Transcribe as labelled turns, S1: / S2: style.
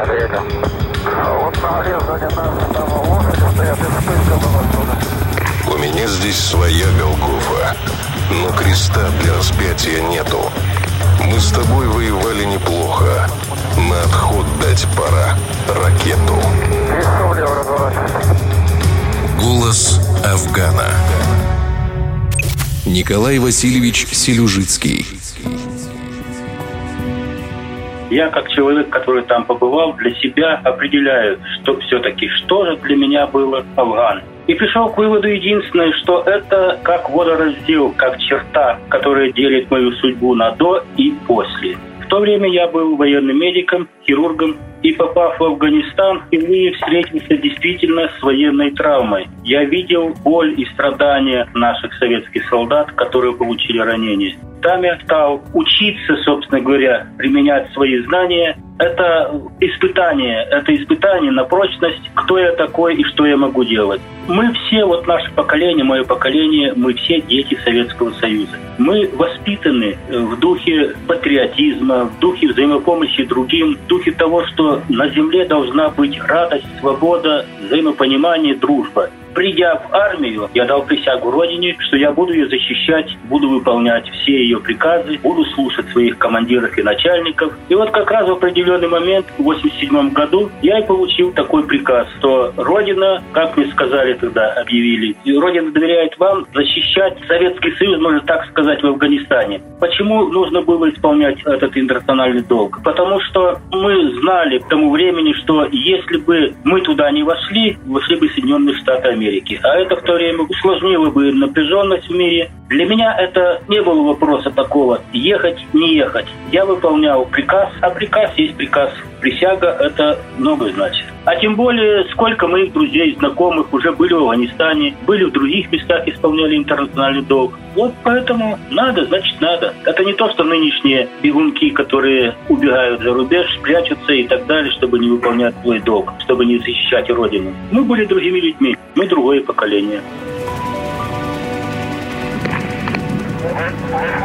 S1: У меня здесь своя Голгофа, но креста для распятия нету. Мы с тобой воевали неплохо. На отход дать пора ракету. Голос Афгана.
S2: Николай Васильевич Селюжицкий.
S3: Я, как человек, который там побывал, для себя определяю, что все-таки, что же для меня было Афган. И пришел к выводу единственное, что это как водораздел, как черта, которая делит мою судьбу на до и после. В то время я был военным медиком, хирургом, и попав в Афганистан, впервые встретился действительно с военной травмой. Я видел боль и страдания наших советских солдат, которые получили ранения. Я стал учиться, собственно говоря, применять свои знания. Это испытание, это испытание на прочность, кто я такой и что я могу делать. Мы все, вот наше поколение, мое поколение, мы все дети Советского Союза. Мы воспитаны в духе патриотизма, в духе взаимопомощи другим, в духе того, что на земле должна быть радость, свобода, взаимопонимание, дружба. Придя в армию, я дал присягу Родине, что я буду ее защищать, буду выполнять все ее приказы, буду слушать своих командиров и начальников. И вот как раз в определенный момент, в 87 году, я и получил такой приказ, что Родина, как мне сказали тогда, объявили, Родина доверяет вам защищать Советский Союз, можно так сказать, в Афганистане. Почему нужно было исполнять этот интернациональный долг? Потому что мы знали к тому времени, что если бы мы туда не вошли, вошли бы Соединенные Штаты Америки. А это в то время усложнило бы напряженность в мире. Для меня это не было вопроса такого ехать, не ехать. Я выполнял приказ, а приказ есть приказ. Присяга – это многое значит. А тем более, сколько моих друзей, знакомых уже были в Афганистане, были в других местах, исполняли интернациональный долг. Вот поэтому надо, значит надо. Это не то, что нынешние бегунки, которые убегают за рубеж, прячутся и так далее, чтобы не выполнять свой долг, чтобы не защищать Родину. Мы были другими людьми, мы другое поколение.
S4: Ah!